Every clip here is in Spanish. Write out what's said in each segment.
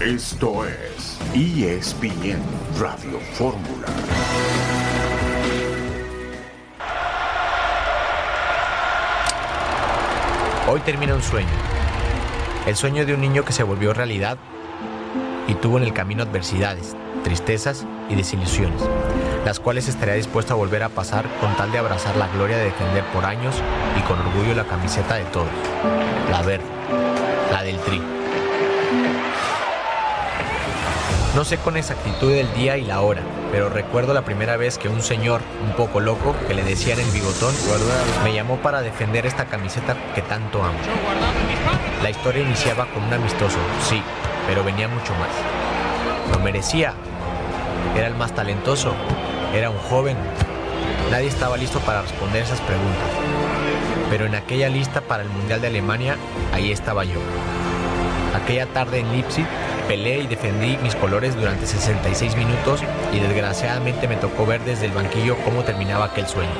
Esto es ESPN Radio Fórmula. Hoy termina un sueño. El sueño de un niño que se volvió realidad y tuvo en el camino adversidades, tristezas y desilusiones, las cuales estaría dispuesto a volver a pasar con tal de abrazar la gloria de defender por años y con orgullo la camiseta de todos, la verde, la del tri. No sé con exactitud el día y la hora, pero recuerdo la primera vez que un señor un poco loco, que le decían el bigotón, me llamó para defender esta camiseta que tanto amo. La historia iniciaba con un amistoso, sí, pero venía mucho más. Lo merecía. Era el más talentoso. Era un joven. Nadie estaba listo para responder esas preguntas. Pero en aquella lista para el Mundial de Alemania, ahí estaba yo. Aquella tarde en Leipzig, peleé y defendí mis colores durante 66 minutos y desgraciadamente me tocó ver desde el banquillo cómo terminaba aquel sueño.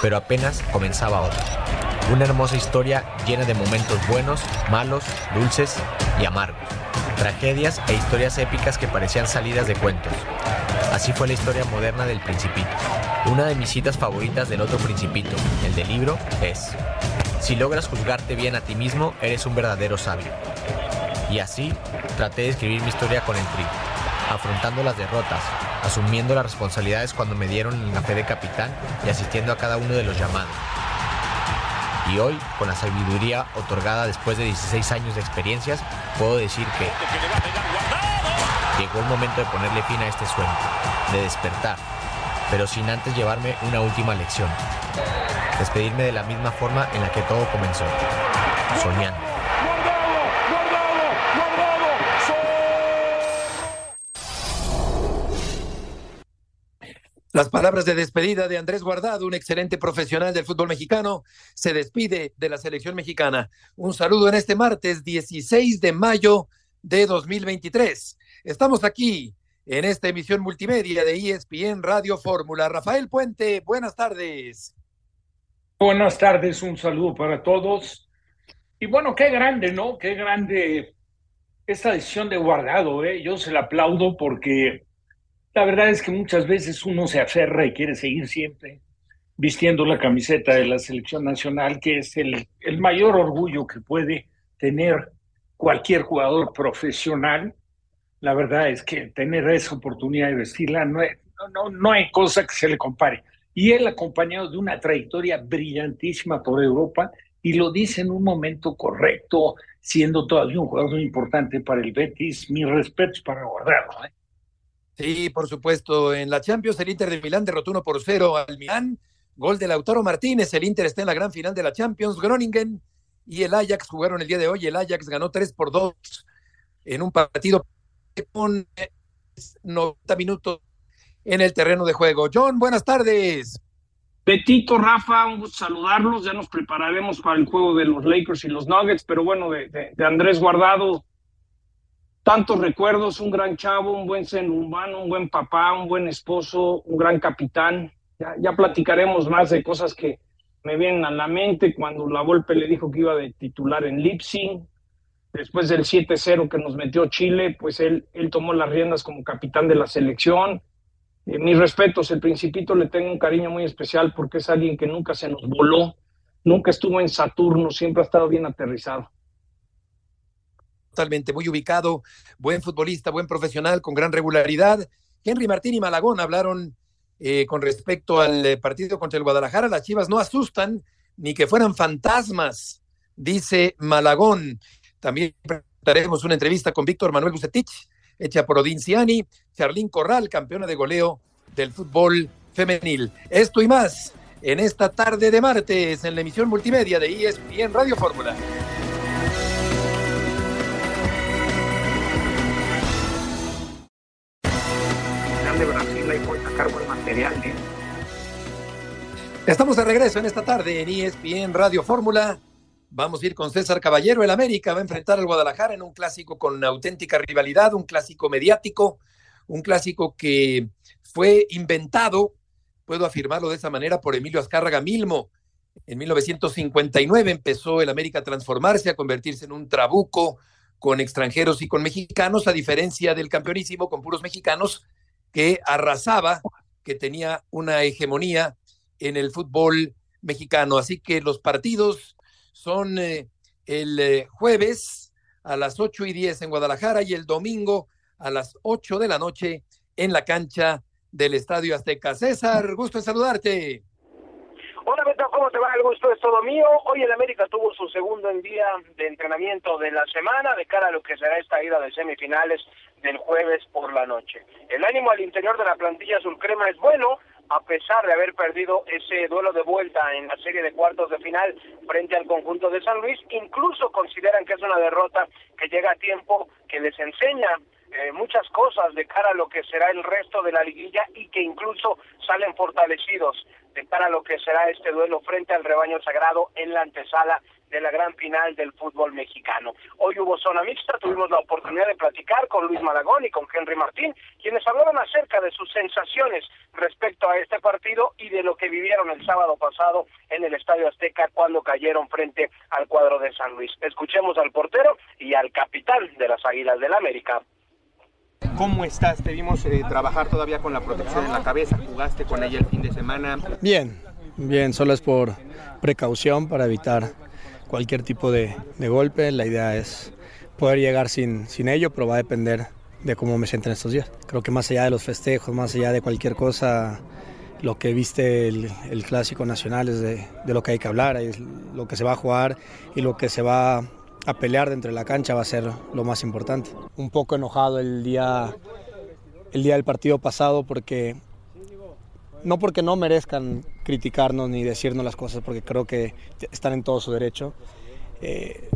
Pero apenas comenzaba otra. Una hermosa historia llena de momentos buenos, malos, dulces y amargos. Tragedias e historias épicas que parecían salidas de cuentos. Así fue la historia moderna del Principito. Una de mis citas favoritas del otro Principito, el del libro, es, si logras juzgarte bien a ti mismo, eres un verdadero sabio. Y así traté de escribir mi historia con tri, afrontando las derrotas, asumiendo las responsabilidades cuando me dieron el café de capitán y asistiendo a cada uno de los llamados. Y hoy, con la sabiduría otorgada después de 16 años de experiencias, puedo decir que llegó el momento de ponerle fin a este sueño, de despertar, pero sin antes llevarme una última lección. Despedirme de la misma forma en la que todo comenzó, soñando. Las palabras de despedida de Andrés Guardado, un excelente profesional del fútbol mexicano, se despide de la selección mexicana. Un saludo en este martes 16 de mayo de 2023. Estamos aquí en esta emisión multimedia de ESPN Radio Fórmula. Rafael Puente, buenas tardes. Buenas tardes, un saludo para todos. Y bueno, qué grande, ¿no? Qué grande esta decisión de Guardado, ¿eh? Yo se la aplaudo porque la verdad es que muchas veces uno se aferra y quiere seguir siempre vistiendo la camiseta de la selección nacional, que es el, el mayor orgullo que puede tener cualquier jugador profesional. La verdad es que tener esa oportunidad de vestirla no, no, no hay cosa que se le compare. Y él acompañado de una trayectoria brillantísima por Europa y lo dice en un momento correcto, siendo todavía un jugador muy importante para el Betis. Mis respetos para Guardado. ¿eh? Sí, por supuesto. En la Champions, el Inter de Milán derrotó 1 por 0 al Milán. Gol de Lautaro Martínez. El Inter está en la gran final de la Champions. Groningen y el Ajax jugaron el día de hoy. El Ajax ganó 3 por 2 en un partido con 90 minutos en el terreno de juego. John, buenas tardes. Petito, Rafa, un gusto saludarlos. Ya nos prepararemos para el juego de los Lakers y los Nuggets, pero bueno, de, Andrés Guardado, tantos recuerdos, un gran chavo, un buen ser humano, un buen papá, un buen esposo, un gran capitán. Ya, ya platicaremos más de cosas que me vienen a la mente cuando la Volpe le dijo que iba de titular en Leipzig. Después del 7-0 que nos metió Chile, pues él, él tomó las riendas como capitán de la selección. Eh, mis respetos, el Principito le tengo un cariño muy especial porque es alguien que nunca se nos voló, nunca estuvo en Saturno, siempre ha estado bien aterrizado totalmente muy ubicado, buen futbolista, buen profesional, con gran regularidad. Henry Martín y Malagón hablaron eh, con respecto al eh, partido contra el Guadalajara. Las Chivas no asustan ni que fueran fantasmas, dice Malagón. También presentaremos una entrevista con Víctor Manuel Bucetich, hecha por Odinciani, Charlín Corral, campeona de goleo del fútbol femenil. Esto y más en esta tarde de martes en la emisión multimedia de ESPN Radio Fórmula. de Brasil ahí por sacar buen material. ¿eh? Estamos de regreso en esta tarde en ESPN Radio Fórmula. Vamos a ir con César Caballero. El América va a enfrentar al Guadalajara en un clásico con auténtica rivalidad, un clásico mediático, un clásico que fue inventado, puedo afirmarlo de esa manera, por Emilio Azcárraga Milmo En 1959 empezó el América a transformarse, a convertirse en un trabuco con extranjeros y con mexicanos, a diferencia del campeonísimo con puros mexicanos que arrasaba, que tenía una hegemonía en el fútbol mexicano. Así que los partidos son eh, el eh, jueves a las ocho y diez en Guadalajara y el domingo a las ocho de la noche en la cancha del Estadio Azteca. César, gusto en saludarte. Hola Beto, ¿cómo te va? El gusto es todo mío. Hoy el América tuvo su segundo día de entrenamiento de la semana de cara a lo que será esta ida de semifinales del jueves por la noche. El ánimo al interior de la plantilla azul crema es bueno, a pesar de haber perdido ese duelo de vuelta en la serie de cuartos de final frente al conjunto de San Luis, incluso consideran que es una derrota que llega a tiempo, que les enseña eh, muchas cosas de cara a lo que será el resto de la liguilla y que incluso salen fortalecidos de cara a lo que será este duelo frente al rebaño sagrado en la antesala de la gran final del fútbol mexicano. Hoy hubo zona mixta, tuvimos la oportunidad de platicar con Luis Malagón y con Henry Martín, quienes hablaron acerca de sus sensaciones respecto a este partido y de lo que vivieron el sábado pasado en el Estadio Azteca cuando cayeron frente al cuadro de San Luis. Escuchemos al portero y al capitán de las Águilas del América. ¿Cómo estás? Te vimos eh, trabajar todavía con la protección en la cabeza, jugaste con ella el fin de semana. Bien, bien, solo es por precaución para evitar cualquier tipo de, golpe. La idea es poder llegar sin, sin ello, pero va a depender de cómo me sienten estos días. Creo que más allá de los festejos, más allá de cualquier cosa, lo que viste el, clásico nacional es de, de, lo que hay que hablar, es lo que se va a jugar y lo que se va a pelear dentro de la cancha va a ser lo más importante. Un poco enojado el día, el día del partido pasado porque no porque no merezcan criticarnos ni decirnos las cosas, porque creo que están en todo su derecho. Eh,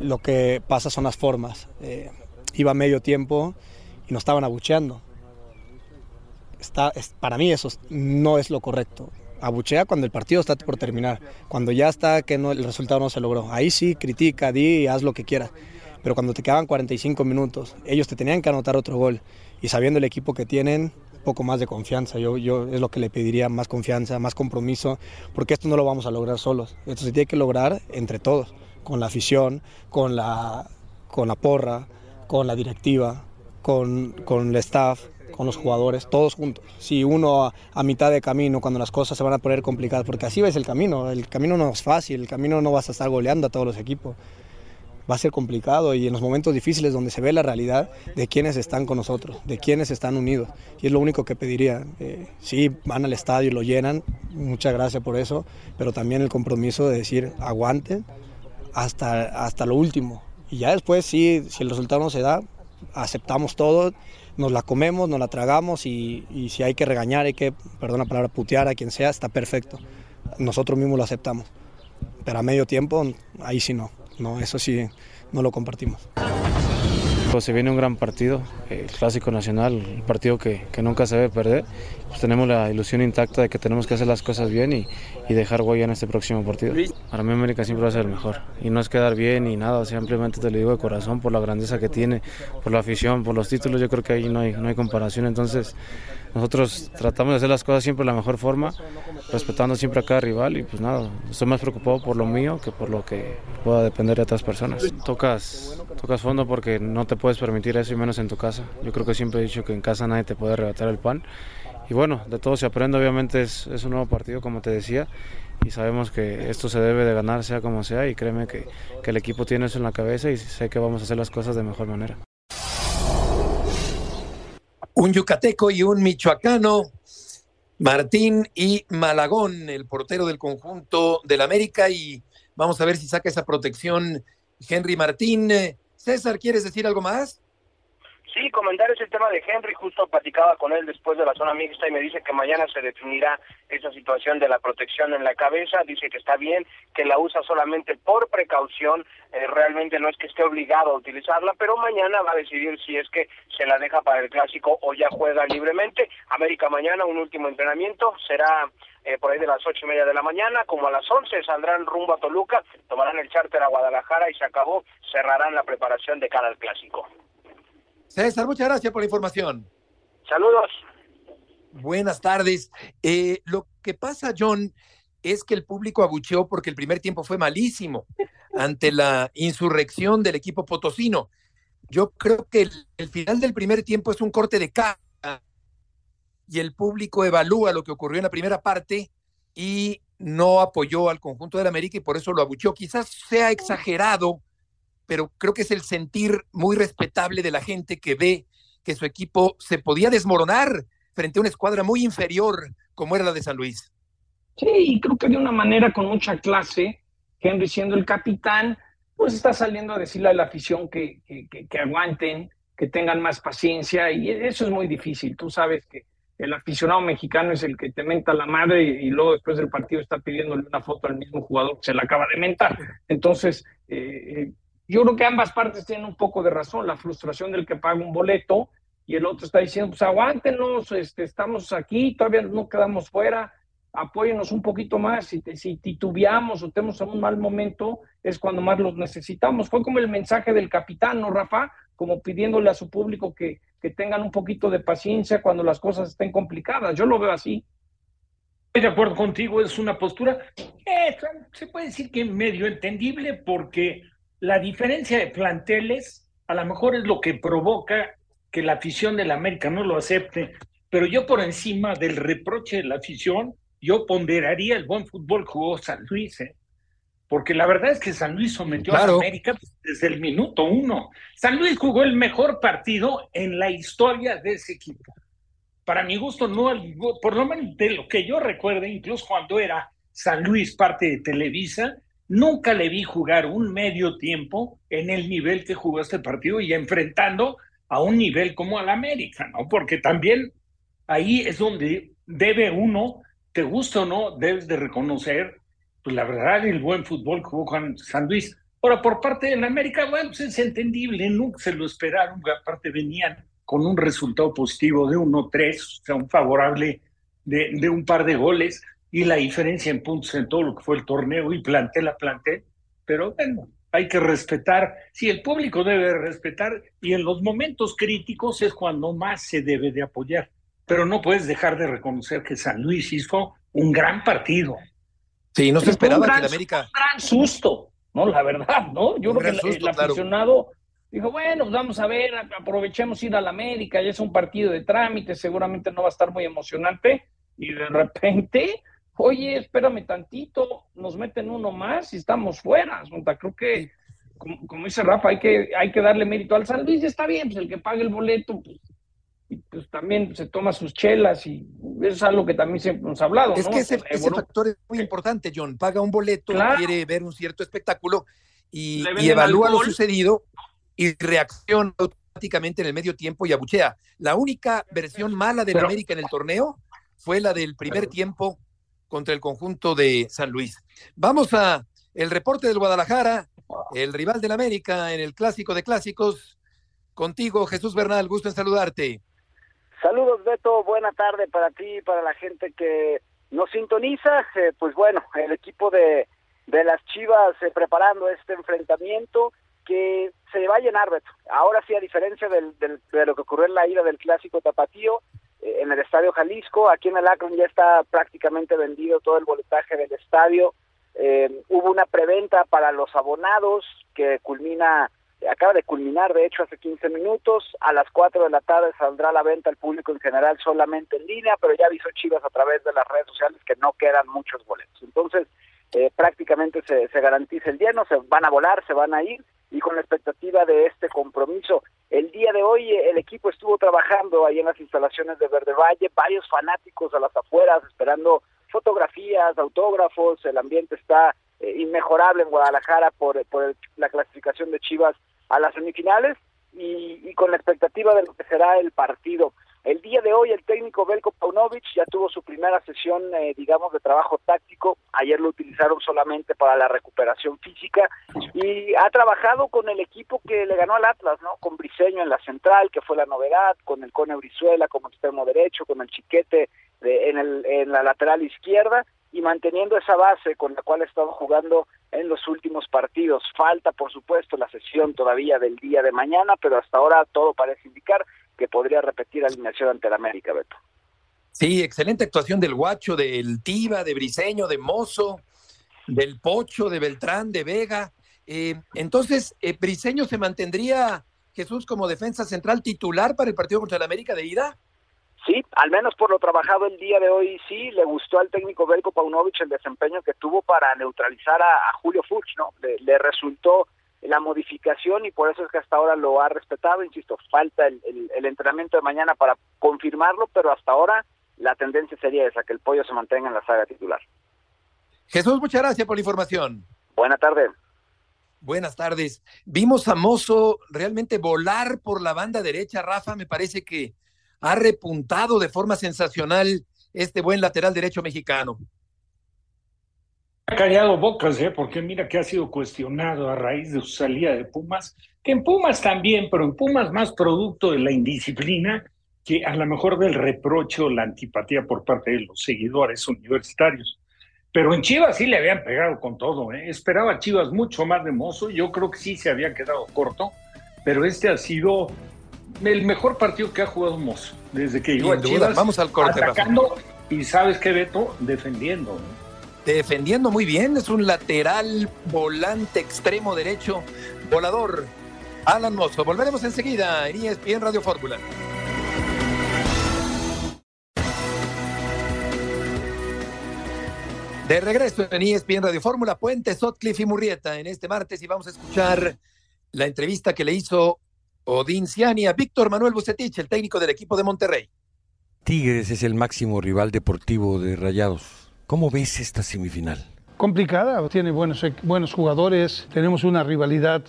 lo que pasa son las formas. Eh, iba medio tiempo y nos estaban abucheando. Está, para mí eso no es lo correcto abuchea cuando el partido está por terminar, cuando ya está que no, el resultado no se logró. Ahí sí, critica, di, haz lo que quieras. Pero cuando te quedaban 45 minutos, ellos te tenían que anotar otro gol. Y sabiendo el equipo que tienen, poco más de confianza. Yo, yo es lo que le pediría, más confianza, más compromiso, porque esto no lo vamos a lograr solos. Esto se tiene que lograr entre todos, con la afición, con la, con la porra, con la directiva, con, con el staff, con los jugadores, todos juntos. Si uno a, mitad de camino, cuando las cosas se van a poner complicadas, porque así ves el camino, el camino no es fácil, el camino no vas a estar goleando a todos los equipos. Va a ser complicado y en los momentos difíciles donde se ve la realidad de quienes están con nosotros, de quienes están unidos. Y es lo único que pediría. Eh, sí, van al estadio y lo llenan, muchas gracias por eso, pero también el compromiso de decir aguanten hasta, hasta lo último. Y ya después, sí, si el resultado no se da, aceptamos todo nos la comemos, nos la tragamos y, si hay que regañar, hay que, perdón la palabra, putear a quien sea, está perfecto. Nosotros mismos lo aceptamos. Pero a medio tiempo, ahí sí no. No, eso sí no lo compartimos. Pues se viene un gran partido, el Clásico Nacional, el partido que, nunca se debe perder. Pues tenemos la ilusión intacta de que tenemos que hacer las cosas bien y, dejar huella en este próximo partido. Para mí América siempre va a ser el mejor y no es quedar bien ni nada, simplemente te lo digo de corazón por la grandeza que tiene, por la afición, por los títulos, yo creo que ahí no hay, no hay comparación. Entonces nosotros tratamos de hacer las cosas siempre de la mejor forma, respetando siempre a cada rival y pues nada, estoy más preocupado por lo mío que por lo que pueda depender de otras personas. Tocas, tocas fondo porque no te puedes permitir eso y menos en tu casa. Yo creo que siempre he dicho que en casa nadie te puede arrebatar el pan. Y bueno, de todo se aprende, obviamente es, un nuevo partido, como te decía, y sabemos que esto se debe de ganar sea como sea y créeme que, que el equipo tiene eso en la cabeza y sé que vamos a hacer las cosas de mejor manera. Un yucateco y un michoacano, Martín y Malagón, el portero del conjunto del América, y vamos a ver si saca esa protección Henry Martín. César, ¿quieres decir algo más? Sí, comentar ese tema de Henry, justo platicaba con él después de la zona mixta y me dice que mañana se definirá esa situación de la protección en la cabeza, dice que está bien, que la usa solamente por precaución, eh, realmente no es que esté obligado a utilizarla, pero mañana va a decidir si es que se la deja para el clásico o ya juega libremente. América mañana, un último entrenamiento, será eh, por ahí de las ocho y media de la mañana, como a las once saldrán rumbo a Toluca, tomarán el charter a Guadalajara y se acabó, cerrarán la preparación de cara al clásico. César, muchas gracias por la información. Saludos. Buenas tardes. Eh, lo que pasa, John, es que el público abucheó porque el primer tiempo fue malísimo ante la insurrección del equipo potosino. Yo creo que el, el final del primer tiempo es un corte de cara y el público evalúa lo que ocurrió en la primera parte y no apoyó al conjunto del América y por eso lo abucheó. Quizás sea exagerado, pero creo que es el sentir muy respetable de la gente que ve que su equipo se podía desmoronar frente a una escuadra muy inferior como era la de San Luis. Sí, y creo que de una manera con mucha clase, Henry siendo el capitán, pues está saliendo a decirle a la afición que, que, que, aguanten, que tengan más paciencia, y eso es muy difícil. Tú sabes que el aficionado mexicano es el que te menta la madre y, luego después del partido está pidiéndole una foto al mismo jugador que se la acaba de mentar. Entonces, eh, yo creo que ambas partes tienen un poco de razón, la frustración del que paga un boleto y el otro está diciendo, pues aguántenos, este, estamos aquí, todavía no quedamos fuera, apóyenos un poquito más, si, si titubeamos o tenemos un mal momento, es cuando más los necesitamos. Fue como el mensaje del capitán, ¿no, Rafa? Como pidiéndole a su público que, que tengan un poquito de paciencia cuando las cosas estén complicadas. Yo lo veo así. Estoy de acuerdo contigo, es una postura, eh, se puede decir que medio entendible, porque la diferencia de planteles a lo mejor es lo que provoca que la afición del América no lo acepte, pero yo por encima del reproche de la afición, yo ponderaría el buen fútbol que jugó San Luis, ¿eh? porque la verdad es que San Luis sometió a América desde el minuto uno. San Luis jugó el mejor partido en la historia de ese equipo. Para mi gusto, no, por lo menos de lo que yo recuerde, incluso cuando era San Luis parte de Televisa, nunca le vi jugar un medio tiempo en el nivel que jugó este partido y enfrentando a un nivel como al América, ¿no? Porque también ahí es donde debe uno te gusta o no, debes de reconocer, pues la verdad, el buen fútbol que jugó San Luis. Ahora, por parte de la América, bueno, pues es entendible, nunca se lo esperaron, aparte venían con un resultado positivo de 1-3, o sea, un favorable de, un par de goles, y la diferencia en puntos en todo lo que fue el torneo y planté la planté, pero bueno, hay que respetar, sí, el público debe respetar, y en los momentos críticos es cuando más se debe de apoyar pero no puedes dejar de reconocer que San Luis hizo un gran partido. Sí, no se esperaba que el América. Un gran susto, ¿no? La verdad, ¿no? Yo creo que el, aficionado dijo, bueno, vamos a ver, aprovechemos ir al América, ya es un partido de trámite, seguramente no va a estar muy emocionante, y de repente, oye, espérame tantito, nos meten uno más y estamos fuera. Creo que, como, dice Rafa, hay que, hay que darle mérito al San Luis, está bien, pues el que pague el boleto, pues y pues también se toma sus chelas y eso es algo que también siempre ha hablado. Es que ese, factor es muy importante, John. Paga un boleto, quiere ver un cierto espectáculo y, evalúa lo sucedido y reacciona automáticamente en el medio tiempo y abuchea. La única versión mala del América en el torneo fue la del primer tiempo contra el conjunto de San Luis. Vamos a el reporte del Guadalajara, el rival del América en el clásico de clásicos. Contigo, Jesús Bernal, gusto en saludarte. Saludos, Beto. Buena tarde para ti y para la gente que nos sintoniza. Eh, pues bueno, el equipo de, de las Chivas eh, preparando este enfrentamiento que se va a llenar, Beto. Ahora sí, a diferencia de lo que ocurrió en la ida del clásico Tapatío, en el Estadio Jalisco, aquí en el Akron ya está prácticamente vendido todo el boletaje del estadio. hubo una preventa para los abonados que culmina acaba de culminar, de hecho, hace 15 minutos. A las 4 de la tarde saldrá la venta al público en general solamente en línea, pero ya avisó Chivas a través de las redes sociales que no quedan muchos boletos. Entonces, eh, prácticamente se, se garantiza el lleno, se van a volar, se van a ir y con la expectativa de este compromiso. El día de hoy eh, el equipo estuvo trabajando ahí en las instalaciones de Verde Valle, varios fanáticos a las afueras esperando fotografías, autógrafos, el ambiente está eh, inmejorable en Guadalajara por, por la clasificación de Chivas a las semifinales y, con la expectativa de lo que será el partido. El día de hoy el técnico Belko Paunovic ya tuvo su primera sesión, eh, digamos, de trabajo táctico. Ayer lo utilizaron solamente para la recuperación física y ha trabajado con el equipo que le ganó al Atlas, ¿no? Con Briseño en la central, que fue la novedad, con el Cone Brizuela como extremo derecho, con el Chiquete de, en, el, en la lateral izquierda y manteniendo esa base con la cual ha estado jugando en los últimos partidos. Falta, por supuesto, la sesión todavía del día de mañana, pero hasta ahora todo parece indicar que podría repetir alineación ante el América, Beto. Sí, excelente actuación del Guacho, del Tiva, de Briseño, de Mozo, del Pocho, de Beltrán, de Vega. Eh, entonces, eh, ¿Briseño se mantendría, Jesús, como defensa central titular para el partido contra el América de ida? Sí, al menos por lo trabajado el día de hoy, sí, le gustó al técnico Belko Paunovic el desempeño que tuvo para neutralizar a, Julio Furch, ¿no? Le, resultó la modificación y por eso es que hasta ahora lo ha respetado, insisto, falta el, el entrenamiento de mañana para confirmarlo, pero hasta ahora la tendencia sería esa, que el pollo se mantenga en la saga titular. Jesús, muchas gracias por la información. Buenas tardes. Buenas tardes. Vimos a Mozo realmente volar por la banda derecha, Rafa, me parece que ha repuntado de forma sensacional este buen lateral derecho mexicano. Ha callado bocas, ¿eh? porque mira que ha sido cuestionado a raíz de su salida de Pumas, que en Pumas también, pero en Pumas más producto de la indisciplina que a lo mejor del reproche o la antipatía por parte de los seguidores universitarios. Pero en Chivas sí le habían pegado con todo. ¿eh? Esperaba Chivas mucho más de mozo. Yo creo que sí se había quedado corto. Pero este ha sido el mejor partido que ha jugado Mozo. Desde que llegó a Chivas. Vamos al corte. Atacando y sabes qué, Beto, defendiendo. Defendiendo muy bien. Es un lateral volante extremo derecho. Volador. Alan Mozo. Volveremos enseguida en ESPN Radio Fórmula. De regreso en ESPN Radio Fórmula, Puente, Sotcliffe y Murrieta en este martes y vamos a escuchar la entrevista que le hizo Odín Ciani a Víctor Manuel Bucetich, el técnico del equipo de Monterrey. Tigres es el máximo rival deportivo de Rayados. ¿Cómo ves esta semifinal? Complicada, tiene buenos, buenos jugadores, tenemos una rivalidad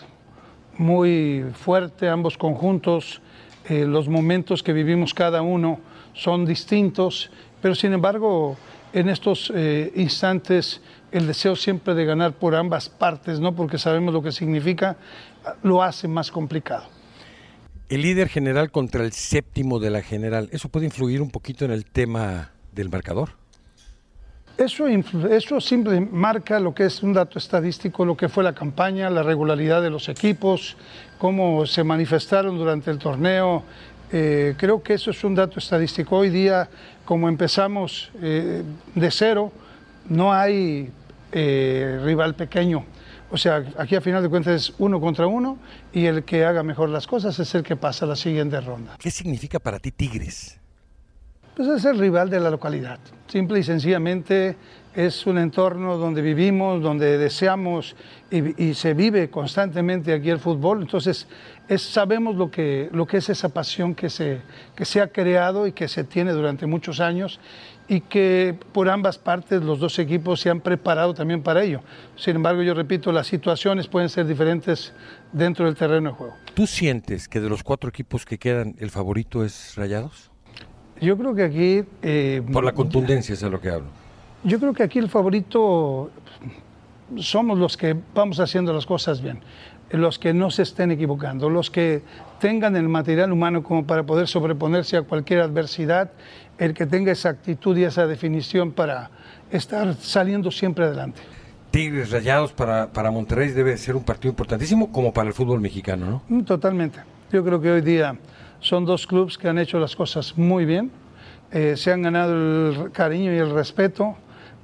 muy fuerte, ambos conjuntos, eh, los momentos que vivimos cada uno son distintos, pero sin embargo en estos eh, instantes el deseo siempre de ganar por ambas partes, ¿no? porque sabemos lo que significa, lo hace más complicado. El líder general contra el séptimo de la general, ¿eso puede influir un poquito en el tema del marcador? Eso, eso simple marca lo que es un dato estadístico, lo que fue la campaña, la regularidad de los equipos, cómo se manifestaron durante el torneo. Eh, creo que eso es un dato estadístico. Hoy día como empezamos eh, de cero, no hay eh, rival pequeño. O sea, aquí a final de cuentas es uno contra uno y el que haga mejor las cosas es el que pasa a la siguiente ronda. ¿Qué significa para ti Tigres? Pues es el rival de la localidad. Simple y sencillamente es un entorno donde vivimos, donde deseamos y, se vive constantemente aquí el fútbol. Entonces, es, sabemos lo que, lo que es esa pasión que se, que se ha creado y que se tiene durante muchos años y que por ambas partes los dos equipos se han preparado también para ello. Sin embargo, yo repito, las situaciones pueden ser diferentes dentro del terreno de juego. ¿Tú sientes que de los cuatro equipos que quedan, el favorito es Rayados? Yo creo que aquí... Eh, por la contundencia es a lo que hablo. Yo creo que aquí el favorito somos los que vamos haciendo las cosas bien, los que no se estén equivocando, los que tengan el material humano como para poder sobreponerse a cualquier adversidad, el que tenga esa actitud y esa definición para estar saliendo siempre adelante. Tigres Rayados para, para Monterrey debe ser un partido importantísimo como para el fútbol mexicano, ¿no? Mm, totalmente. Yo creo que hoy día son dos clubes que han hecho las cosas muy bien, eh, se han ganado el cariño y el respeto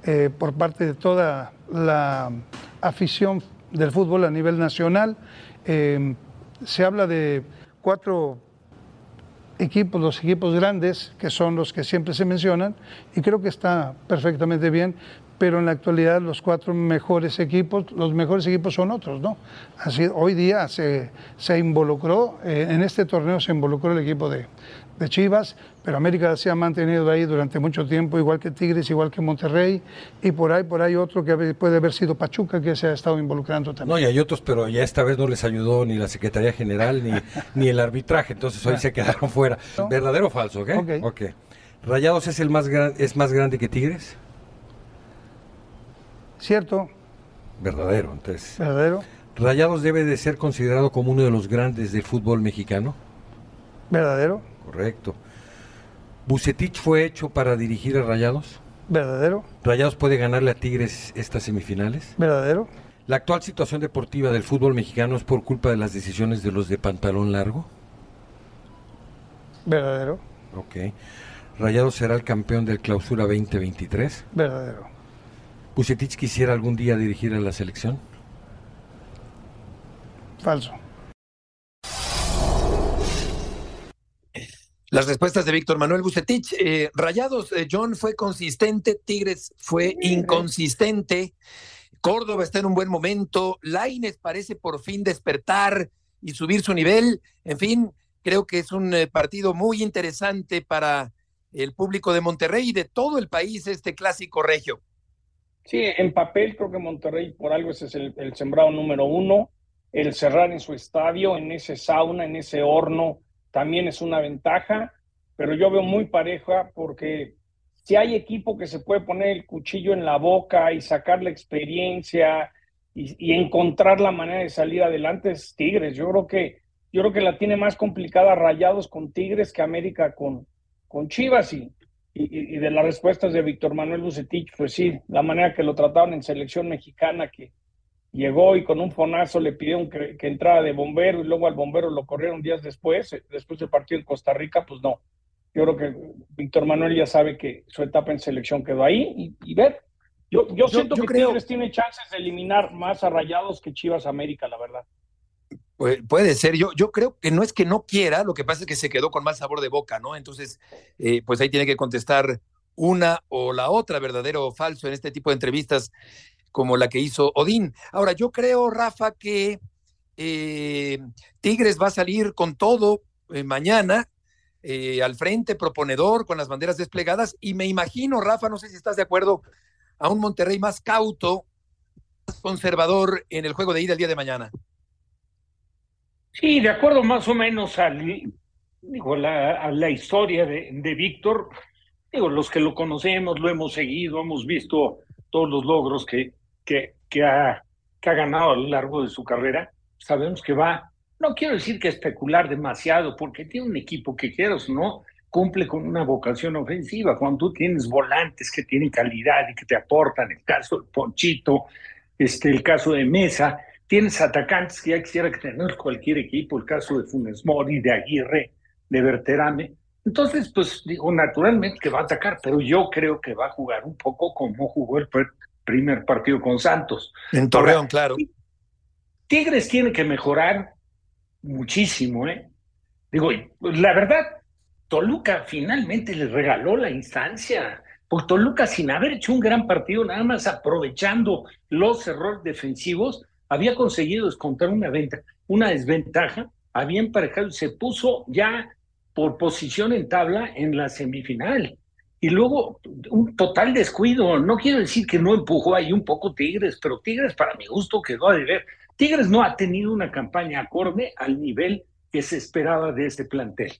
eh, por parte de toda la afición del fútbol a nivel nacional. Eh, se habla de cuatro equipos, los equipos grandes, que son los que siempre se mencionan, y creo que está perfectamente bien, pero en la actualidad los cuatro mejores equipos, los mejores equipos son otros, ¿no? Así, hoy día se, se involucró, eh, en este torneo se involucró el equipo de, de Chivas, pero América se ha mantenido ahí durante mucho tiempo, igual que Tigres, igual que Monterrey, y por ahí, por ahí otro que puede haber sido Pachuca, que se ha estado involucrando también. No, y hay otros, pero ya esta vez no les ayudó ni la Secretaría General ni, ni el arbitraje, entonces hoy se quedaron fuera. ¿Verdadero o falso? ¿ok? Ok. ¿Rayados es, el más es más grande que Tigres? Cierto. Verdadero, entonces. Verdadero. ¿Rayados debe de ser considerado como uno de los grandes del fútbol mexicano? Verdadero. Correcto. ¿Bucetich fue hecho para dirigir a Rayados? Verdadero. ¿Rayados puede ganarle a Tigres estas semifinales? Verdadero. ¿La actual situación deportiva del fútbol mexicano es por culpa de las decisiones de los de pantalón largo? Verdadero. Ok. ¿Rayado será el campeón del Clausura 2023? Verdadero. ¿Bucetich quisiera algún día dirigir a la selección? Falso. Las respuestas de Víctor Manuel Bucetich. Eh, Rayados, eh, John fue consistente, Tigres fue inconsistente, Córdoba está en un buen momento, Laines parece por fin despertar y subir su nivel. En fin, creo que es un eh, partido muy interesante para el público de Monterrey y de todo el país, este clásico regio. Sí, en papel creo que Monterrey por algo ese es el, el sembrado número uno. El cerrar en su estadio, en ese sauna, en ese horno, también es una ventaja, pero yo veo muy pareja porque si hay equipo que se puede poner el cuchillo en la boca y sacar la experiencia y, encontrar la manera de salir adelante es Tigres. Yo creo que yo creo que la tiene más complicada Rayados con Tigres que América con, con Chivas y, y, de las respuestas de Víctor Manuel Bucetich, pues sí, la manera que lo trataron en selección mexicana que llegó y con un fonazo le pidieron que, entrara de bombero y luego al bombero lo corrieron días después, eh, después del partido en Costa Rica, pues no. Yo creo que Víctor Manuel ya sabe que su etapa en selección quedó ahí y, ver. Yo, yo, siento que creo... Tigres tiene chances de eliminar más a Rayados que Chivas América, la verdad. Pues, puede ser, yo, yo creo que no es que no quiera, lo que pasa es que se quedó con mal sabor de boca, ¿no? Entonces, eh, pues ahí tiene que contestar una o la otra, verdadero o falso, en este tipo de entrevistas como la que hizo Odín. Ahora, yo creo, Rafa, que eh, Tigres va a salir con todo eh, mañana eh, al frente, proponedor, con las banderas desplegadas, y me imagino, Rafa, no sé si estás de acuerdo, a un Monterrey más cauto, más conservador en el juego de ida el día de mañana. Sí, de acuerdo más o menos a la historia de, de Víctor. Digo, los que lo conocemos, lo hemos seguido, hemos visto todos los logros que, que, ha, que ha ganado a lo largo de su carrera, sabemos que va, no quiero decir que especular demasiado, porque tiene un equipo que quieras no, cumple con una vocación ofensiva. Cuando tú tienes volantes que tienen calidad y que te aportan, el caso de Ponchito, este, el caso de Mesa, tienes atacantes que ya quisiera que tener cualquier equipo, el caso de Funes Mori, de Aguirre, de Berterame. Entonces, pues digo, naturalmente que va a atacar, pero yo creo que va a jugar un poco como jugó el, primer partido con Santos. En Torreón, claro. Tigres tiene que mejorar muchísimo, ¿eh? Digo, la verdad, Toluca finalmente le regaló la instancia. Pues Toluca, sin haber hecho un gran partido, nada más aprovechando los errores defensivos, había conseguido descontar una, venta, una desventaja, había emparejado y se puso ya por posición en tabla en la semifinal. Y luego un total descuido. No quiero decir que no empujó ahí un poco Tigres, pero Tigres para mi gusto quedó a deber. Tigres no ha tenido una campaña acorde al nivel que se esperaba de este plantel.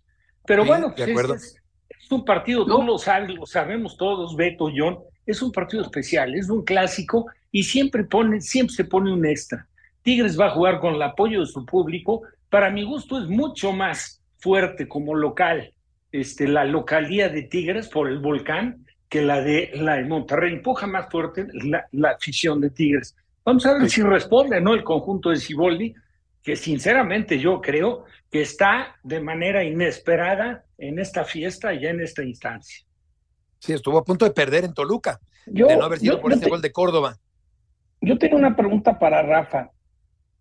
Pero bueno, pues es, es, un partido, tú lo sabes, lo sabemos todos, Beto, John, es un partido especial, es un clásico y siempre, pone, siempre se pone un extra. Tigres va a jugar con el apoyo de su público. Para mi gusto es mucho más fuerte como local este, la localía de Tigres por el volcán que la de, la de Monterrey. Empuja más fuerte la, la afición de Tigres. Vamos a ver si responde, ¿no? El conjunto de Ciboldi, que sinceramente yo creo que está de manera inesperada en esta fiesta y en esta instancia. Sí, estuvo a punto de perder en Toluca, de no haber sido por ese gol de Córdoba. Yo tengo una pregunta para Rafa.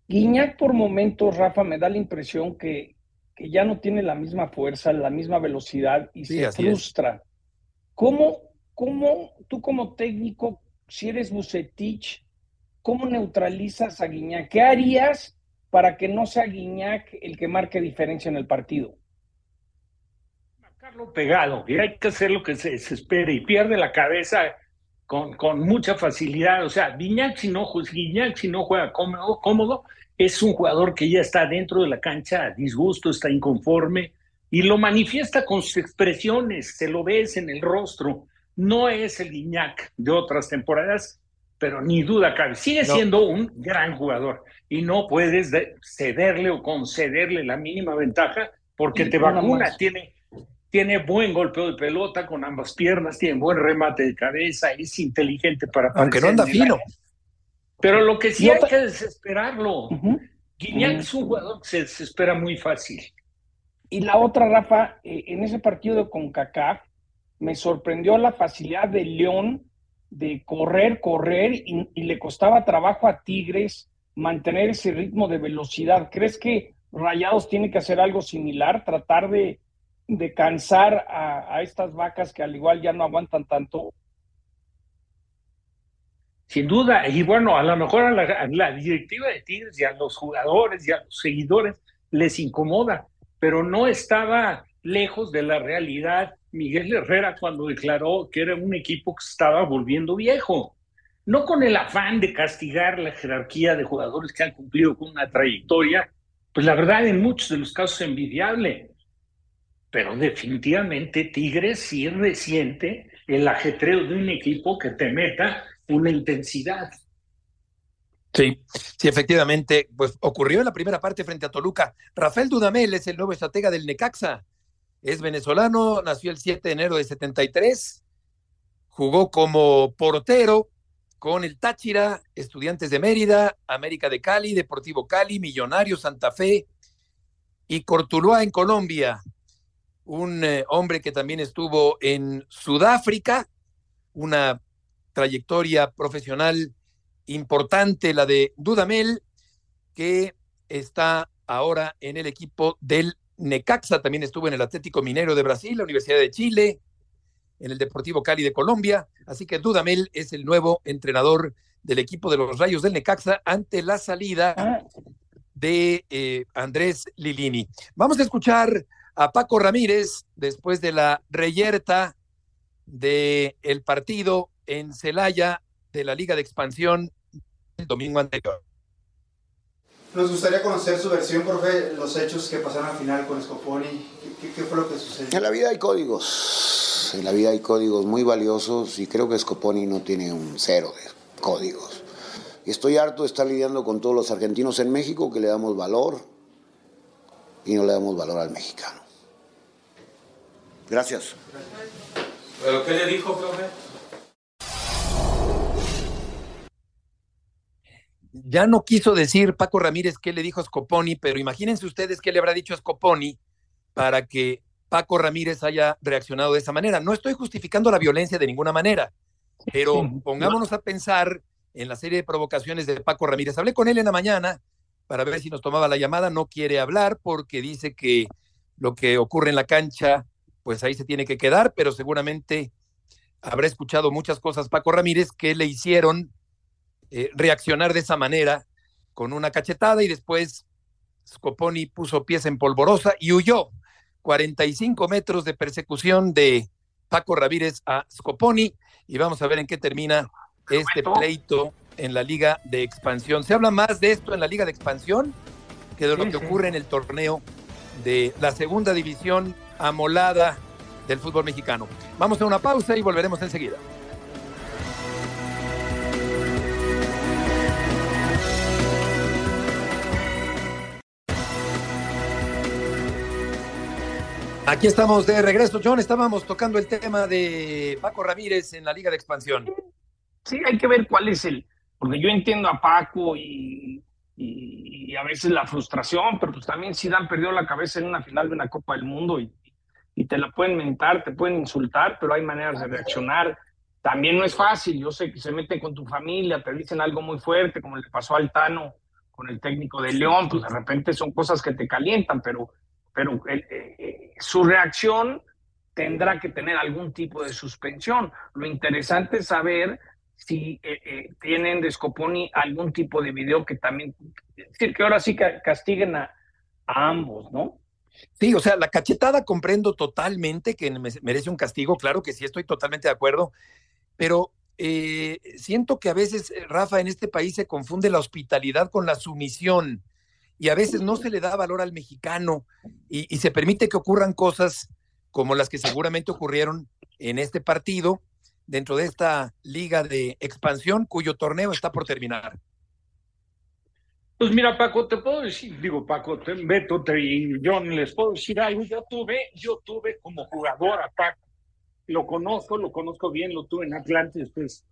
Guiñac por momentos, Rafa, me da la impresión que, que ya no tiene la misma fuerza, la misma velocidad y se frustra. ¿Cómo, ¿Cómo tú como técnico, si eres Bucetich, cómo neutralizas a Guiñac? ¿Qué harías para que no sea Guiñac el que marque diferencia en el partido? Marcarlo pegado, y hay que hacer lo que se espere y pierde la cabeza con, con mucha facilidad. O sea, Guiñac si no, Guiñac si no juega cómodo, cómodo es un jugador que ya está dentro de la cancha a disgusto, está inconforme y lo manifiesta con sus expresiones, se lo ves en el rostro. No es el Guiñac de otras temporadas, pero ni duda cabe, sigue siendo un gran jugador y no puedes cederle o concederle la mínima ventaja porque te vacuna, tiene, tiene buen golpeo de pelota con ambas piernas, tiene buen remate de cabeza, es inteligente para... Aunque no anda fino. Pero lo que sí hay que desesperarlo. Guiñac es un jugador que se desespera muy fácil. Y la otra, Rafa, eh, en ese partido de CONCACAF, me sorprendió la facilidad de León de correr, correr y, le costaba trabajo a Tigres mantener ese ritmo de velocidad. ¿Crees que Rayados tiene que hacer algo similar, tratar de, de cansar a, estas vacas que al igual ya no aguantan tanto? Sin duda, y bueno, a lo mejor a la, directiva de Tigres y a los jugadores y a los seguidores les incomoda, pero no estaba lejos de la realidad Miguel Herrera cuando declaró que era un equipo que estaba volviendo viejo. No con el afán de castigar la jerarquía de jugadores que han cumplido con una trayectoria, pues la verdad en muchos de los casos envidiable, pero definitivamente Tigres sí resiente el ajetreo de un equipo que te meta una intensidad. Sí, sí, efectivamente, pues ocurrió en la primera parte frente a Toluca. Rafael Dudamel es el nuevo estratega del Necaxa. Es venezolano, nació el 7 de enero de 73, jugó como portero con el Táchira, Estudiantes de Mérida, América de Cali, Deportivo Cali, Millonario Santa Fe y Cortuluá en Colombia. Un eh, hombre que también estuvo en Sudáfrica, una trayectoria profesional importante, la de Dudamel, que está ahora en el equipo del Necaxa, también estuvo en el Atlético Minero de Brasil, la Universidad de Chile, en el Deportivo Cali de Colombia, así que Dudamel es el nuevo entrenador del equipo de los Rayos del Necaxa ante la salida de eh, Andrés Lilini. Vamos a escuchar a Paco Ramírez después de la reyerta del el partido en Celaya de la Liga de Expansión el domingo anterior. Nos gustaría conocer su versión, profe, los hechos que pasaron al final con Scoponi. ¿Qué, fue lo que sucedió? En la vida hay códigos, en la vida hay códigos muy valiosos y creo que Scoponi no tiene un cero de códigos. Y estoy harto de estar lidiando con todos los argentinos en México que le damos valor y no le damos valor al mexicano. Gracias. ¿Pero qué le dijo, profe? Ya no quiso decir Paco Ramírez qué le dijo a Scoponi, pero imagínense ustedes qué le habrá dicho a Scoponi para que Paco Ramírez haya reaccionado de esa manera. No estoy justificando la violencia de ninguna manera, pero pongámonos a pensar en la serie de provocaciones de Paco Ramírez. Hablé con él en la mañana para ver si nos tomaba la llamada, no quiere hablar porque dice que lo que ocurre en la cancha, pues ahí se tiene que quedar, pero seguramente habrá escuchado muchas cosas Paco Ramírez que le hicieron eh, reaccionar de esa manera con una cachetada y después Scoponi puso pies en polvorosa y huyó. 45 metros de persecución de Paco Ramírez a Scoponi y vamos a ver en qué termina este pleito en la Liga de Expansión. Se habla más de esto en la Liga de Expansión que de lo que ocurre en el torneo de la segunda división amolada del fútbol mexicano. Vamos a una pausa y volveremos enseguida. Aquí estamos de regreso, John. Estábamos tocando el tema de Paco Ramírez en la Liga de Expansión. Sí, hay que ver cuál es el, porque yo entiendo a Paco y, y, a veces la frustración, pero pues también si dan perdió la cabeza en una final de una Copa del Mundo y, y te la pueden mentar, te pueden insultar, pero hay maneras de reaccionar. También no es fácil, yo sé que se meten con tu familia, te dicen algo muy fuerte, como le pasó al Tano con el técnico de León, pues de repente son cosas que te calientan, pero pero eh, eh, su reacción tendrá que tener algún tipo de suspensión. Lo interesante es saber si eh, tienen de Scoponi algún tipo de video que también, es decir, que ahora sí castiguen a, ambos, ¿no? Sí, o sea, la cachetada comprendo totalmente que merece un castigo, claro que sí, estoy totalmente de acuerdo, pero siento que a veces, Rafa, en este país se confunde la hospitalidad con la sumisión y a veces no se le da valor al mexicano y, se permite que ocurran cosas como las que seguramente ocurrieron en este partido dentro de esta liga de expansión cuyo torneo está por terminar. Pues mira, Paco, te puedo decir, digo, Paco, te, Beto te, y John, les puedo decir algo. Yo tuve, yo tuve como jugador a Paco. Lo conozco, lo conozco bien, lo tuve en Atlante, después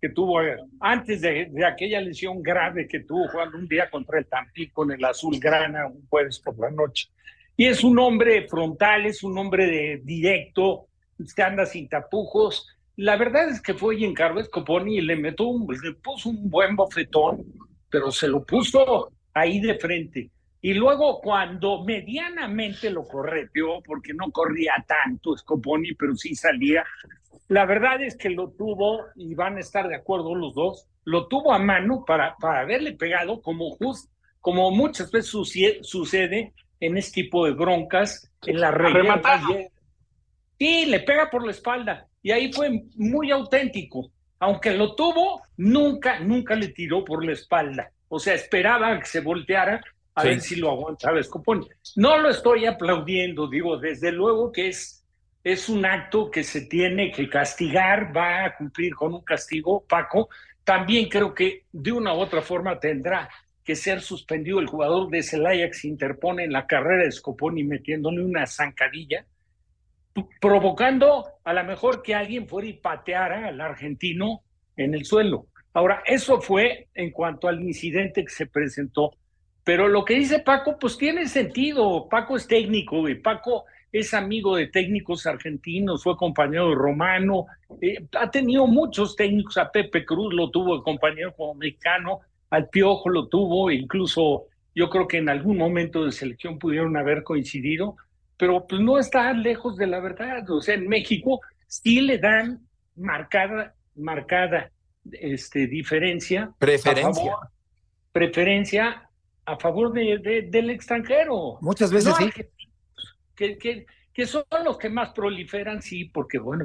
que tuvo eh, antes de, aquella lesión grave que tuvo jugando un día contra el Tampico en el Azul Grana, un jueves por la noche. Y es un hombre frontal, es un hombre de directo, se anda sin tapujos. La verdad es que fue Giancarlo Scoponi y le, metió un, le puso un buen bofetón, pero se lo puso ahí de frente. Y luego cuando medianamente lo correteó, porque no corría tanto Scoponi, pero sí salía, la verdad es que lo tuvo, y van a estar de acuerdo los dos, lo tuvo a mano para, para haberle pegado como, just, como muchas veces sucede en este tipo de broncas, en la regla. Sí, le pega por la espalda. Y ahí fue muy auténtico. Aunque lo tuvo, nunca, nunca le tiró por la espalda. O sea, esperaba que se volteara a ver si lo aguantaba Escopón. No lo estoy aplaudiendo, digo, desde luego que es, es un acto que se tiene que castigar, va a cumplir con un castigo, Paco. También creo que de una u otra forma tendrá que ser suspendido el jugador de Celaya que se interpone en la carrera de Scoponi metiéndole una zancadilla, provocando a lo mejor que alguien fuera y pateara al argentino en el suelo. Ahora, eso fue en cuanto al incidente que se presentó pero lo que dice Paco, pues tiene sentido. Paco es técnico, Paco es amigo de técnicos argentinos, fue compañero de Romano, eh, ha tenido muchos técnicos, a Pepe Cruz lo tuvo el compañero como mexicano, al Piojo lo tuvo, incluso yo creo que en algún momento de selección pudieron haber coincidido, pero pues no está lejos de la verdad. O sea, en México sí le dan marcada, marcada este, diferencia. Preferencia. preferencia a favor de, del extranjero. Muchas veces sí. Que, que, que, son los que más proliferan, sí, porque bueno,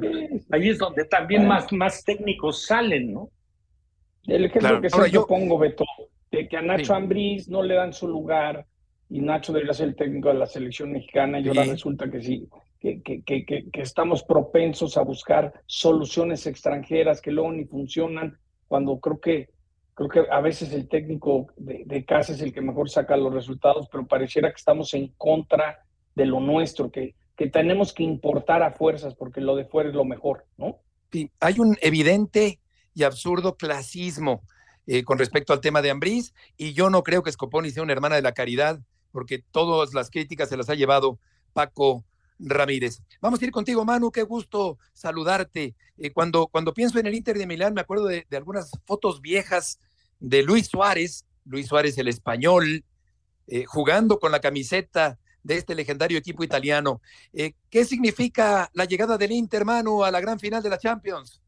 ahí es donde también más, más técnicos salen, ¿no? El ejemplo que siempre yo pongo, Beto, de que a Nacho Ambriz no le dan su lugar y Nacho debería ser el técnico de la selección mexicana y ahora resulta que sí, que, que, que, que, estamos propensos a buscar soluciones extranjeras que luego ni funcionan, cuando creo que Creo que a veces el técnico de, casa es el que mejor saca los resultados, pero pareciera que estamos en contra de lo nuestro, que, que tenemos que importar a fuerzas porque lo de fuera es lo mejor, ¿no? Sí, hay un evidente y absurdo clasismo eh, con respecto al tema de Ambriz, y yo no creo que Scoponi sea una hermana de la caridad, porque todas las críticas se las ha llevado Paco Ramírez. Vamos a ir contigo, Manu, qué gusto saludarte. Eh, cuando, cuando pienso en el Inter de Milán, me acuerdo de, algunas fotos viejas de Luis Suárez, Luis Suárez el español, eh, jugando con la camiseta de este legendario equipo italiano. Eh, ¿Qué significa la llegada del Inter, Manu, a la gran final de la Champions?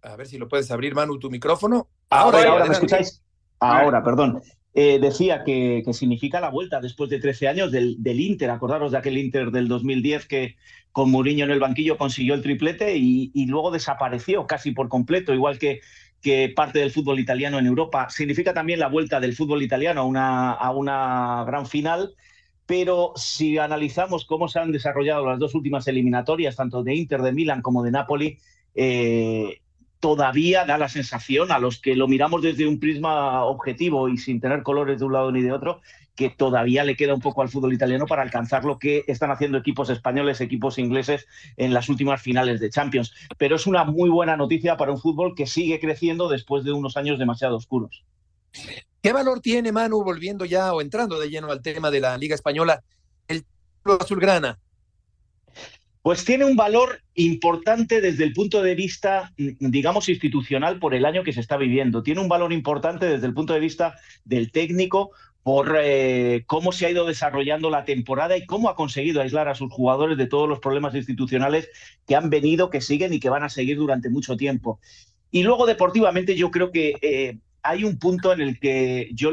A ver si lo puedes abrir, Manu, tu micrófono. Ahora, ahora, ¿me escucháis? Ahora, perdón. Eh, decía que, significa la vuelta después de 13 años del, Inter. Acordaros de aquel Inter del 2010 que con Mourinho en el banquillo consiguió el triplete y, luego desapareció casi por completo, igual que, que, parte del fútbol italiano en Europa. Significa también la vuelta del fútbol italiano a una, a una gran final. Pero si analizamos cómo se han desarrollado las dos últimas eliminatorias, tanto de Inter de Milán como de Napoli, eh, todavía da la sensación, a los que lo miramos desde un prisma objetivo y sin tener colores de un lado ni de otro, que todavía le queda un poco al fútbol italiano para alcanzar lo que están haciendo equipos españoles, equipos ingleses en las últimas finales de Champions. Pero es una muy buena noticia para un fútbol que sigue creciendo después de unos años demasiado oscuros. ¿Qué valor tiene Manu, volviendo ya o entrando de lleno al tema de la Liga Española, el azulgrana? Pues tiene un valor importante desde el punto de vista, digamos, institucional por el año que se está viviendo. Tiene un valor importante desde el punto de vista del técnico por eh, cómo se ha ido desarrollando la temporada y cómo ha conseguido aislar a sus jugadores de todos los problemas institucionales que han venido, que siguen y que van a seguir durante mucho tiempo. Y luego deportivamente yo creo que eh, hay un punto en el que yo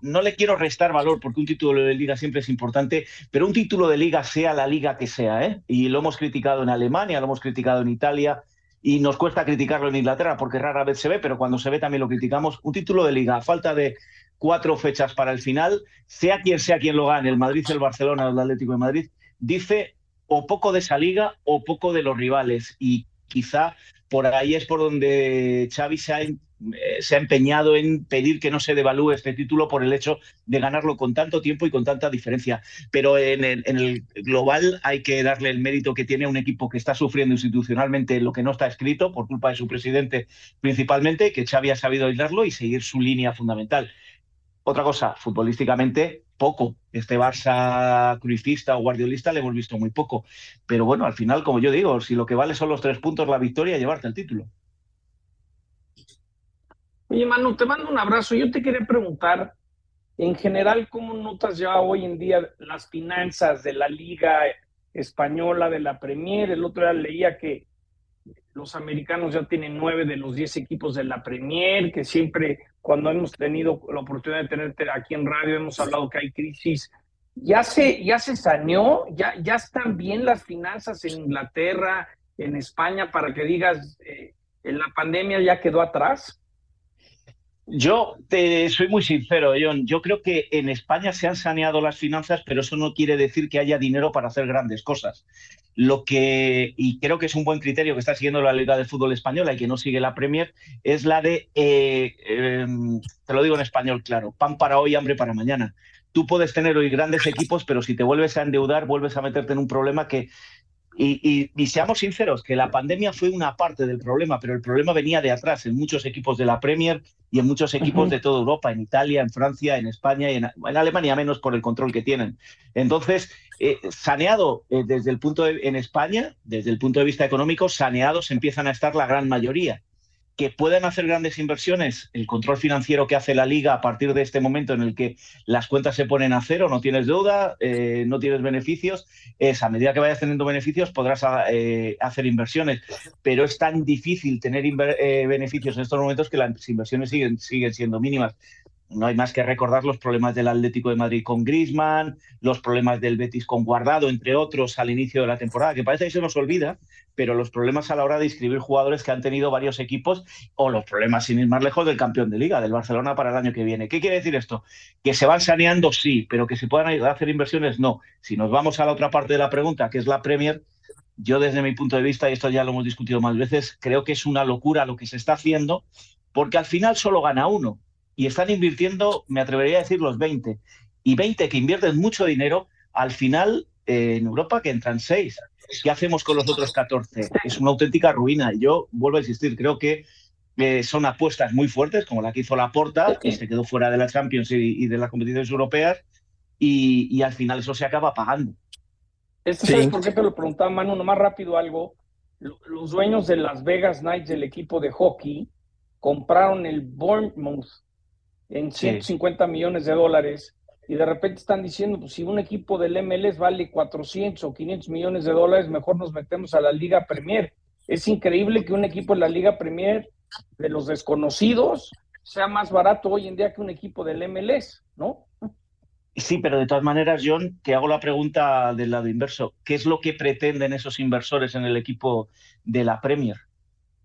no le quiero restar valor porque un título de liga siempre es importante, pero un título de liga sea la liga que sea, ¿eh? y lo hemos criticado en Alemania, lo hemos criticado en Italia, y nos cuesta criticarlo en Inglaterra porque rara vez se ve, pero cuando se ve también lo criticamos. Un título de liga, a falta de cuatro fechas para el final, sea quien sea quien lo gane, el Madrid, el Barcelona, el Atlético de Madrid, dice o poco de esa liga o poco de los rivales. Y quizá por ahí es por donde Xavi se ha eh, se ha empeñado en pedir que no se devalúe este título por el hecho de ganarlo con tanto tiempo y con tanta diferencia. Pero en el, global hay que darle el mérito que tiene un equipo que está sufriendo institucionalmente lo que no está escrito por culpa de su presidente principalmente, que Xavi ha sabido aislarlo y seguir su línea fundamental. Otra cosa, futbolísticamente, poco. Este Barça crucifista o guardiolista le hemos visto muy poco. Pero bueno, al final, como yo digo, si lo que vale son los tres puntos, la victoria, llevarte el título. Oye, Manu, te mando un abrazo. Yo te quería preguntar, en general, ¿cómo notas ya hoy en día las finanzas de la Liga Española, de la Premier? El otro día leía que los americanos ya tienen nueve de los diez equipos de la Premier, que siempre cuando hemos tenido la oportunidad de tenerte aquí en radio hemos hablado que hay crisis. ¿Ya se, ya se saneó? ¿Ya, ¿Ya están bien las finanzas en Inglaterra, en España, para que digas, eh, en la pandemia ya quedó atrás? Yo te soy muy sincero, John. Yo creo que en España se han saneado las finanzas, pero eso no quiere decir que haya dinero para hacer grandes cosas. Lo que, y creo que es un buen criterio que está siguiendo la Liga de Fútbol Española y que no sigue la Premier, es la de, eh, em, te lo digo en español, claro, pan para hoy, hambre para mañana. Tú puedes tener hoy grandes equipos, pero si te vuelves a endeudar, vuelves a meterte en un problema que y, seamos sinceros, que la pandemia fue una parte del problema, pero el problema venía de atrás en muchos equipos de la Premier y en muchos equipos de toda Europa, en Italia, en Francia, en España y en, Alemania menos por el control que tienen. Entonces, eh, saneado eh, desde el punto de, en España, desde el punto de vista económico, saneados empiezan a estar la gran mayoría que pueden hacer grandes inversiones, el control financiero que hace la liga a partir de este momento en el que las cuentas se ponen a cero, no tienes deuda, eh, no tienes beneficios, es a medida que vayas teniendo beneficios podrás eh, hacer inversiones, pero es tan difícil tener eh, beneficios en estos momentos que las inversiones siguen, siguen siendo mínimas. No hay más que recordar los problemas del Atlético de Madrid con Griezmann, los problemas del Betis con Guardado, entre otros, al inicio de la temporada, que parece que se nos olvida, pero los problemas a la hora de inscribir jugadores que han tenido varios equipos o los problemas, sin ir más lejos, del campeón de liga, del Barcelona para el año que viene. ¿Qué quiere decir esto? Que se van saneando, sí, pero que se puedan hacer inversiones, no. Si nos vamos a la otra parte de la pregunta, que es la Premier, yo desde mi punto de vista, y esto ya lo hemos discutido más veces, creo que es una locura lo que se está haciendo, porque al final solo gana uno y están invirtiendo, me atrevería a decir, los 20. Y 20 que invierten mucho dinero, al final eh, en Europa que entran 6. ¿Qué hacemos con los otros 14? Es una auténtica ruina. Y yo vuelvo a insistir, creo que eh, son apuestas muy fuertes, como la que hizo la Porta, que se quedó fuera de la Champions y, de las competiciones europeas, y, al final eso se acaba pagando. Esto ¿Sabes por qué te lo preguntaba, Manu? Nomás rápido algo. Los dueños de Las Vegas Knights del equipo de hockey compraron el Bournemouth en 150 millones de dólares y de repente están diciendo, pues si un equipo del MLS vale 400 o 500 millones de dólares, mejor nos metemos a la Liga Premier. Es increíble que un equipo de la Liga Premier de los desconocidos sea más barato hoy en día que un equipo del MLS, ¿no? Sí, pero de todas maneras, John, te hago la pregunta del lado inverso. ¿Qué es lo que pretenden esos inversores en el equipo de la Premier?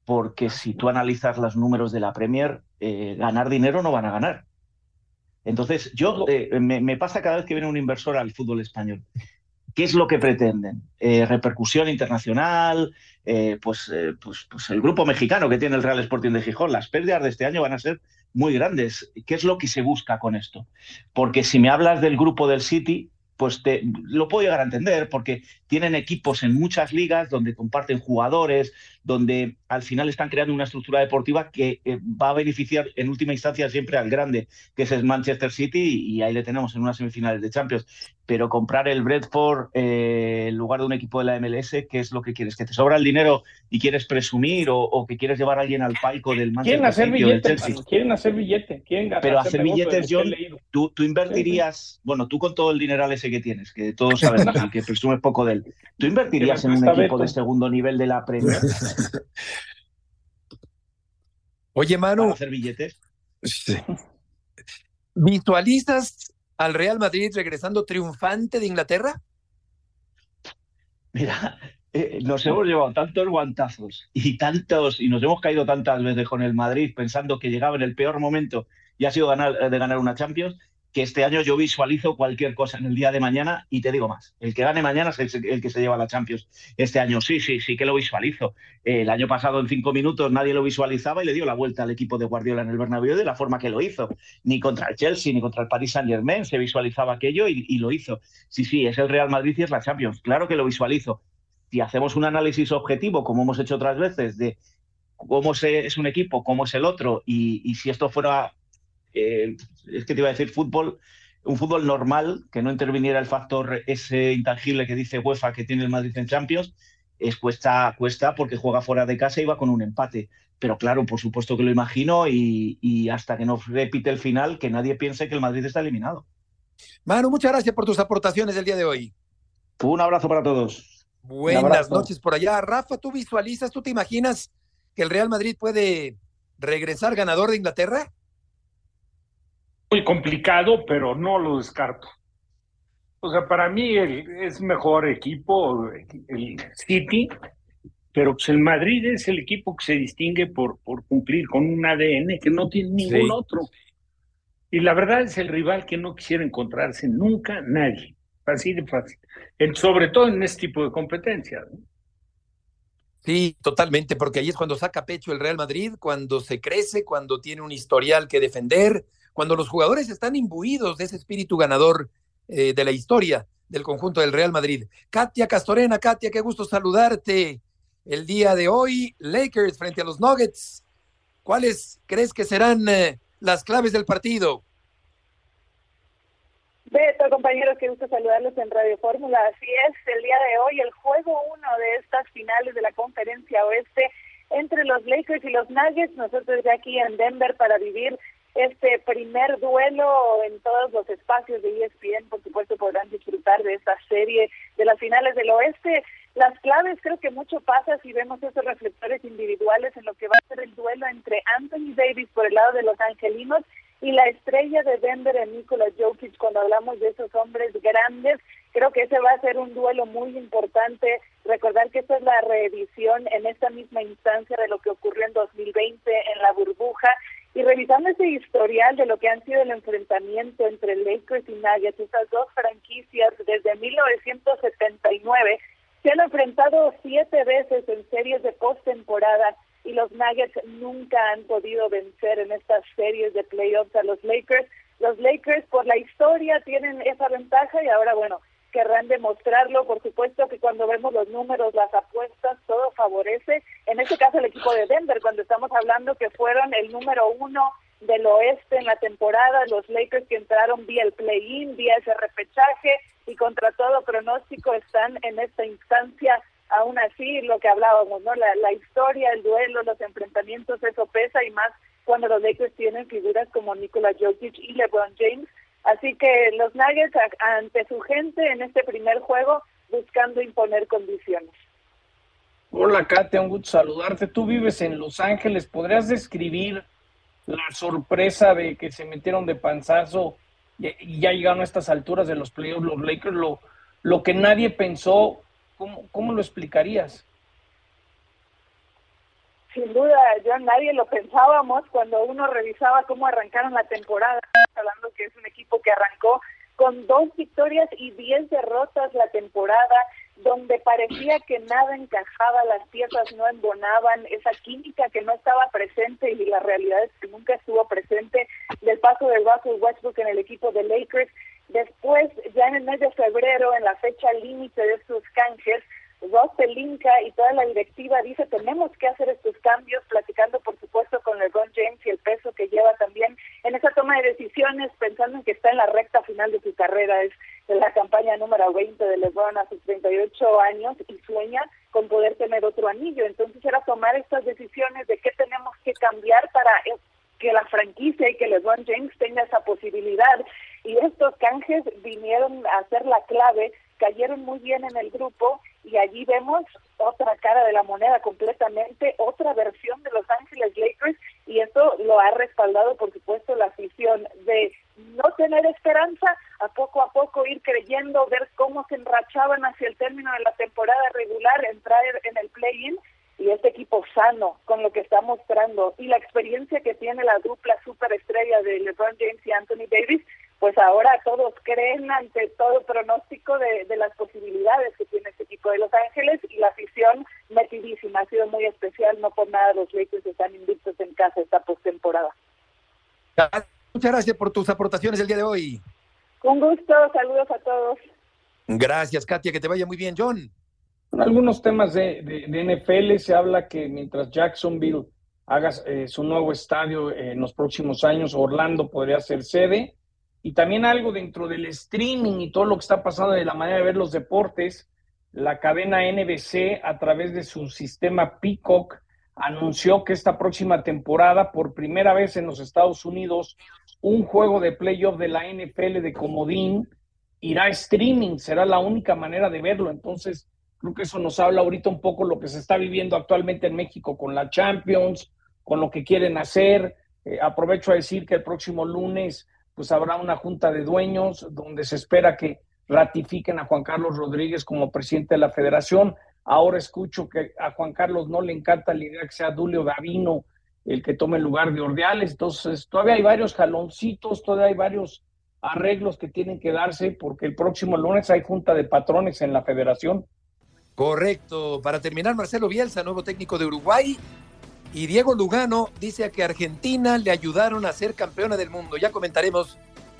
Porque si tú analizas los números de la Premier, eh, ganar dinero no van a ganar. Entonces, yo eh, me, pasa cada vez que viene un inversor al fútbol español. ¿Qué es lo que pretenden? Eh, repercusión internacional, pues, pues, pues, el grupo mexicano que tiene el Real Sporting de Gijón. Las pérdidas de este año van a ser muy grandes. ¿Qué es lo que se busca con esto? Porque si me hablas del grupo del City, pues te, lo puedo llegar a entender porque tienen equipos en muchas ligas donde comparten jugadores, donde al final están creando una estructura deportiva que eh, va a beneficiar en última instancia siempre al grande, que es el Manchester City, y ahí le tenemos en unas semifinales de Champions. Pero comprar el Bradford eh, en lugar de un equipo de la MLS, ¿qué es lo que quieres? ¿Que te sobra el dinero y quieres presumir o, que quieres llevar a alguien al palco del Manchester City? Quieren hacer billete, quieren hacer billete. Pero hacer, billetes, John, tú, tú invertirías, bueno, tú con todo el dinero ese que tienes, que todos sabemos y que presumes poco de él, ¿tú invertirías en un equipo de segundo nivel de la Premier? Oye, Manu. hacer billetes? ¿Visualizas al Real Madrid regresando triunfante de Inglaterra? Mira, eh, nos hemos llevado tantos guantazos y tantos, y nos hemos caído tantas veces con el Madrid pensando que llegaba en el peor momento y ha sido ganar, de ganar una Champions, que este año yo visualizo cualquier cosa en el día de mañana y te digo más, el que gane mañana es el, que se lleva la Champions este año. Sí, sí, sí que lo visualizo. el año pasado en cinco minutos nadie lo visualizaba y le dio la vuelta al equipo de Guardiola en el Bernabéu de la forma que lo hizo. Ni contra el Chelsea ni contra el Paris Saint Germain se visualizaba aquello y, y lo hizo. Sí, sí, es el Real Madrid y es la Champions. Claro que lo visualizo. Si hacemos un análisis objetivo, como hemos hecho otras veces, de cómo es un equipo, cómo es el otro, y, y si esto fuera eh, es que te iba a decir fútbol, un fútbol normal, que no interviniera el factor ese intangible que dice UEFA que tiene el Madrid en Champions, es cuesta, cuesta porque juega fuera de casa y va con un empate. Pero claro, por supuesto que lo imagino y, y hasta que no repite el final, que nadie piense que el Madrid está eliminado. Manu, muchas gracias por tus aportaciones del día de hoy. Un abrazo para todos. Buenas noches por allá. Rafa, ¿tú visualizas, tú te imaginas que el Real Madrid puede regresar ganador de Inglaterra? Muy complicado, pero no lo descarto. O sea, para mí el, es mejor equipo el City, pero pues el Madrid es el equipo que se distingue por, por cumplir con un ADN que no tiene ningún Sí. otro. Y la verdad es el rival que no quisiera encontrarse nunca nadie. Así de fácil. En- sobre todo en este tipo de competencias. ¿no? Sí, totalmente, porque ahí es cuando saca pecho el Real Madrid, cuando se crece, cuando tiene un historial que defender, cuando los jugadores están imbuidos de ese espíritu ganador eh, de la historia del conjunto del Real Madrid. Katia Castorena, Katia, qué gusto saludarte el día de hoy. Lakers frente a los Nuggets. ¿Cuáles crees que serán eh, las claves del partido? Beto, compañeros, qué gusto saludarlos en Radio Fórmula. Así es, el día de hoy el juego uno de estas finales de la conferencia oeste entre los Lakers y los Nuggets. Nosotros ya aquí en Denver para vivir este primer duelo en todos los espacios de ESPN. Por supuesto, podrán disfrutar de esta serie de las finales del oeste. Las claves, creo que mucho pasa si vemos esos reflectores individuales en lo que va a ser el duelo entre Anthony Davis por el lado de los angelinos y la estrella de Denver en Nikola Jokic cuando hablamos de esos hombres grandes. Creo que ese va a ser un duelo muy importante. Recordar que esta es la reedición en esta misma instancia de lo que ocurrió en 2020 en la burbuja. Y revisando ese historial de lo que han sido el enfrentamiento entre Lakers y Nuggets, estas dos franquicias desde 1979, se han enfrentado siete veces en series de postemporada y los Nuggets nunca han podido vencer en estas series de playoffs a los Lakers. Los Lakers por la historia tienen esa ventaja y ahora, bueno, querrán demostrarlo. Por supuesto que cuando vemos los números, las apuestas, todo favorece. En este caso el equipo de Denver, cuando estamos hablando que fueron el número uno del oeste en la temporada, los Lakers que entraron vía el play-in, vía ese repechaje y contra todo pronóstico están en esta instancia aún así lo que hablábamos, ¿no? La, la historia, el duelo, los enfrentamientos, eso pesa y más cuando los Lakers tienen figuras como Nikola Jokic y LeBron James. Así que los Nuggets ante su gente en este primer juego buscando imponer condiciones. Hola, Katia, un gusto saludarte. Tú vives en Los Ángeles. ¿Podrías describir la sorpresa de que se metieron de panzazo y y ya llegaron a estas alturas de los playoffs los Lakers? Lo, lo que nadie pensó, ¿cómo, cómo lo explicarías? Sin duda, yo nadie lo pensábamos cuando uno revisaba cómo arrancaron la temporada, hablando que es un equipo que arrancó con dos victorias y diez derrotas la temporada, donde parecía que nada encajaba, las piezas no embonaban, esa química que no estaba presente y la realidad es que nunca estuvo presente del paso de Russell Westbrook en el equipo de Lakers. Después, ya en el mes de febrero, en la fecha límite de sus canjes, Pelinka y toda la directiva dice tenemos que hacer estos cambios, platicando por supuesto con LeBron James y el peso que lleva también en esa toma de decisiones, pensando en que está en la recta final de su carrera, es la campaña número 20 de LeBron a sus 38 años y sueña con poder tener otro anillo. Entonces era tomar estas decisiones de qué tenemos que cambiar para que la franquicia y que LeBron James tenga esa posibilidad. Y estos canjes vinieron a ser la clave, cayeron muy bien en el grupo y allí vemos otra cara de la moneda completamente, otra versión de Los Ángeles Lakers y esto lo ha respaldado por supuesto la afición de no tener esperanza, a poco a poco ir creyendo, ver cómo se enrachaban hacia el término de la temporada regular, entrar en el play-in y este equipo sano con lo que está mostrando y la experiencia que tiene la dupla superestrella de LeBron James y Anthony Davis, pues ahora todos creen ante todo pronóstico de, de las posibilidades que tiene este equipo de Los Ángeles y la afición metidísima, ha sido muy especial, no por nada los Lakers están invictos en casa esta postemporada. Muchas gracias por tus aportaciones el día de hoy. Con gusto, saludos a todos. Gracias, Katia, que te vaya muy bien, John. En algunos temas de, de- de NFL se habla que mientras Jacksonville haga eh, su nuevo estadio en los próximos años, Orlando podría ser sede. Y también algo dentro del streaming y todo lo que está pasando de la manera de ver los deportes. La cadena NBC, a través de su sistema Peacock, anunció que esta próxima temporada, por primera vez en los Estados Unidos, un juego de playoff de la NFL de Comodín irá a streaming, será la única manera de verlo. Entonces, creo que eso nos habla ahorita un poco lo que se está viviendo actualmente en México con la Champions, con lo que quieren hacer. Eh, aprovecho a decir que el próximo lunes pues habrá una junta de dueños donde se espera que ratifiquen a Juan Carlos Rodríguez como presidente de la federación. Ahora escucho que a Juan Carlos no le encanta la idea que sea Dulio Davino el que tome el lugar de Ordeales. Entonces, todavía hay varios jaloncitos, todavía hay varios arreglos que tienen que darse porque el próximo lunes hay junta de patrones en la federación. Correcto. Para terminar, Marcelo Bielsa, nuevo técnico de Uruguay. Y Diego Lugano dice que Argentina le ayudaron a ser campeona del mundo. Ya comentaremos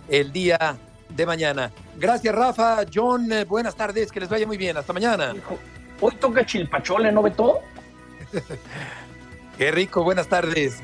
el día de mañana. Gracias, Rafa. John, eh, buenas tardes. Que les vaya muy bien. Hasta mañana. Hoy toca Chilpachole, ¿no, todo Qué rico. Buenas tardes.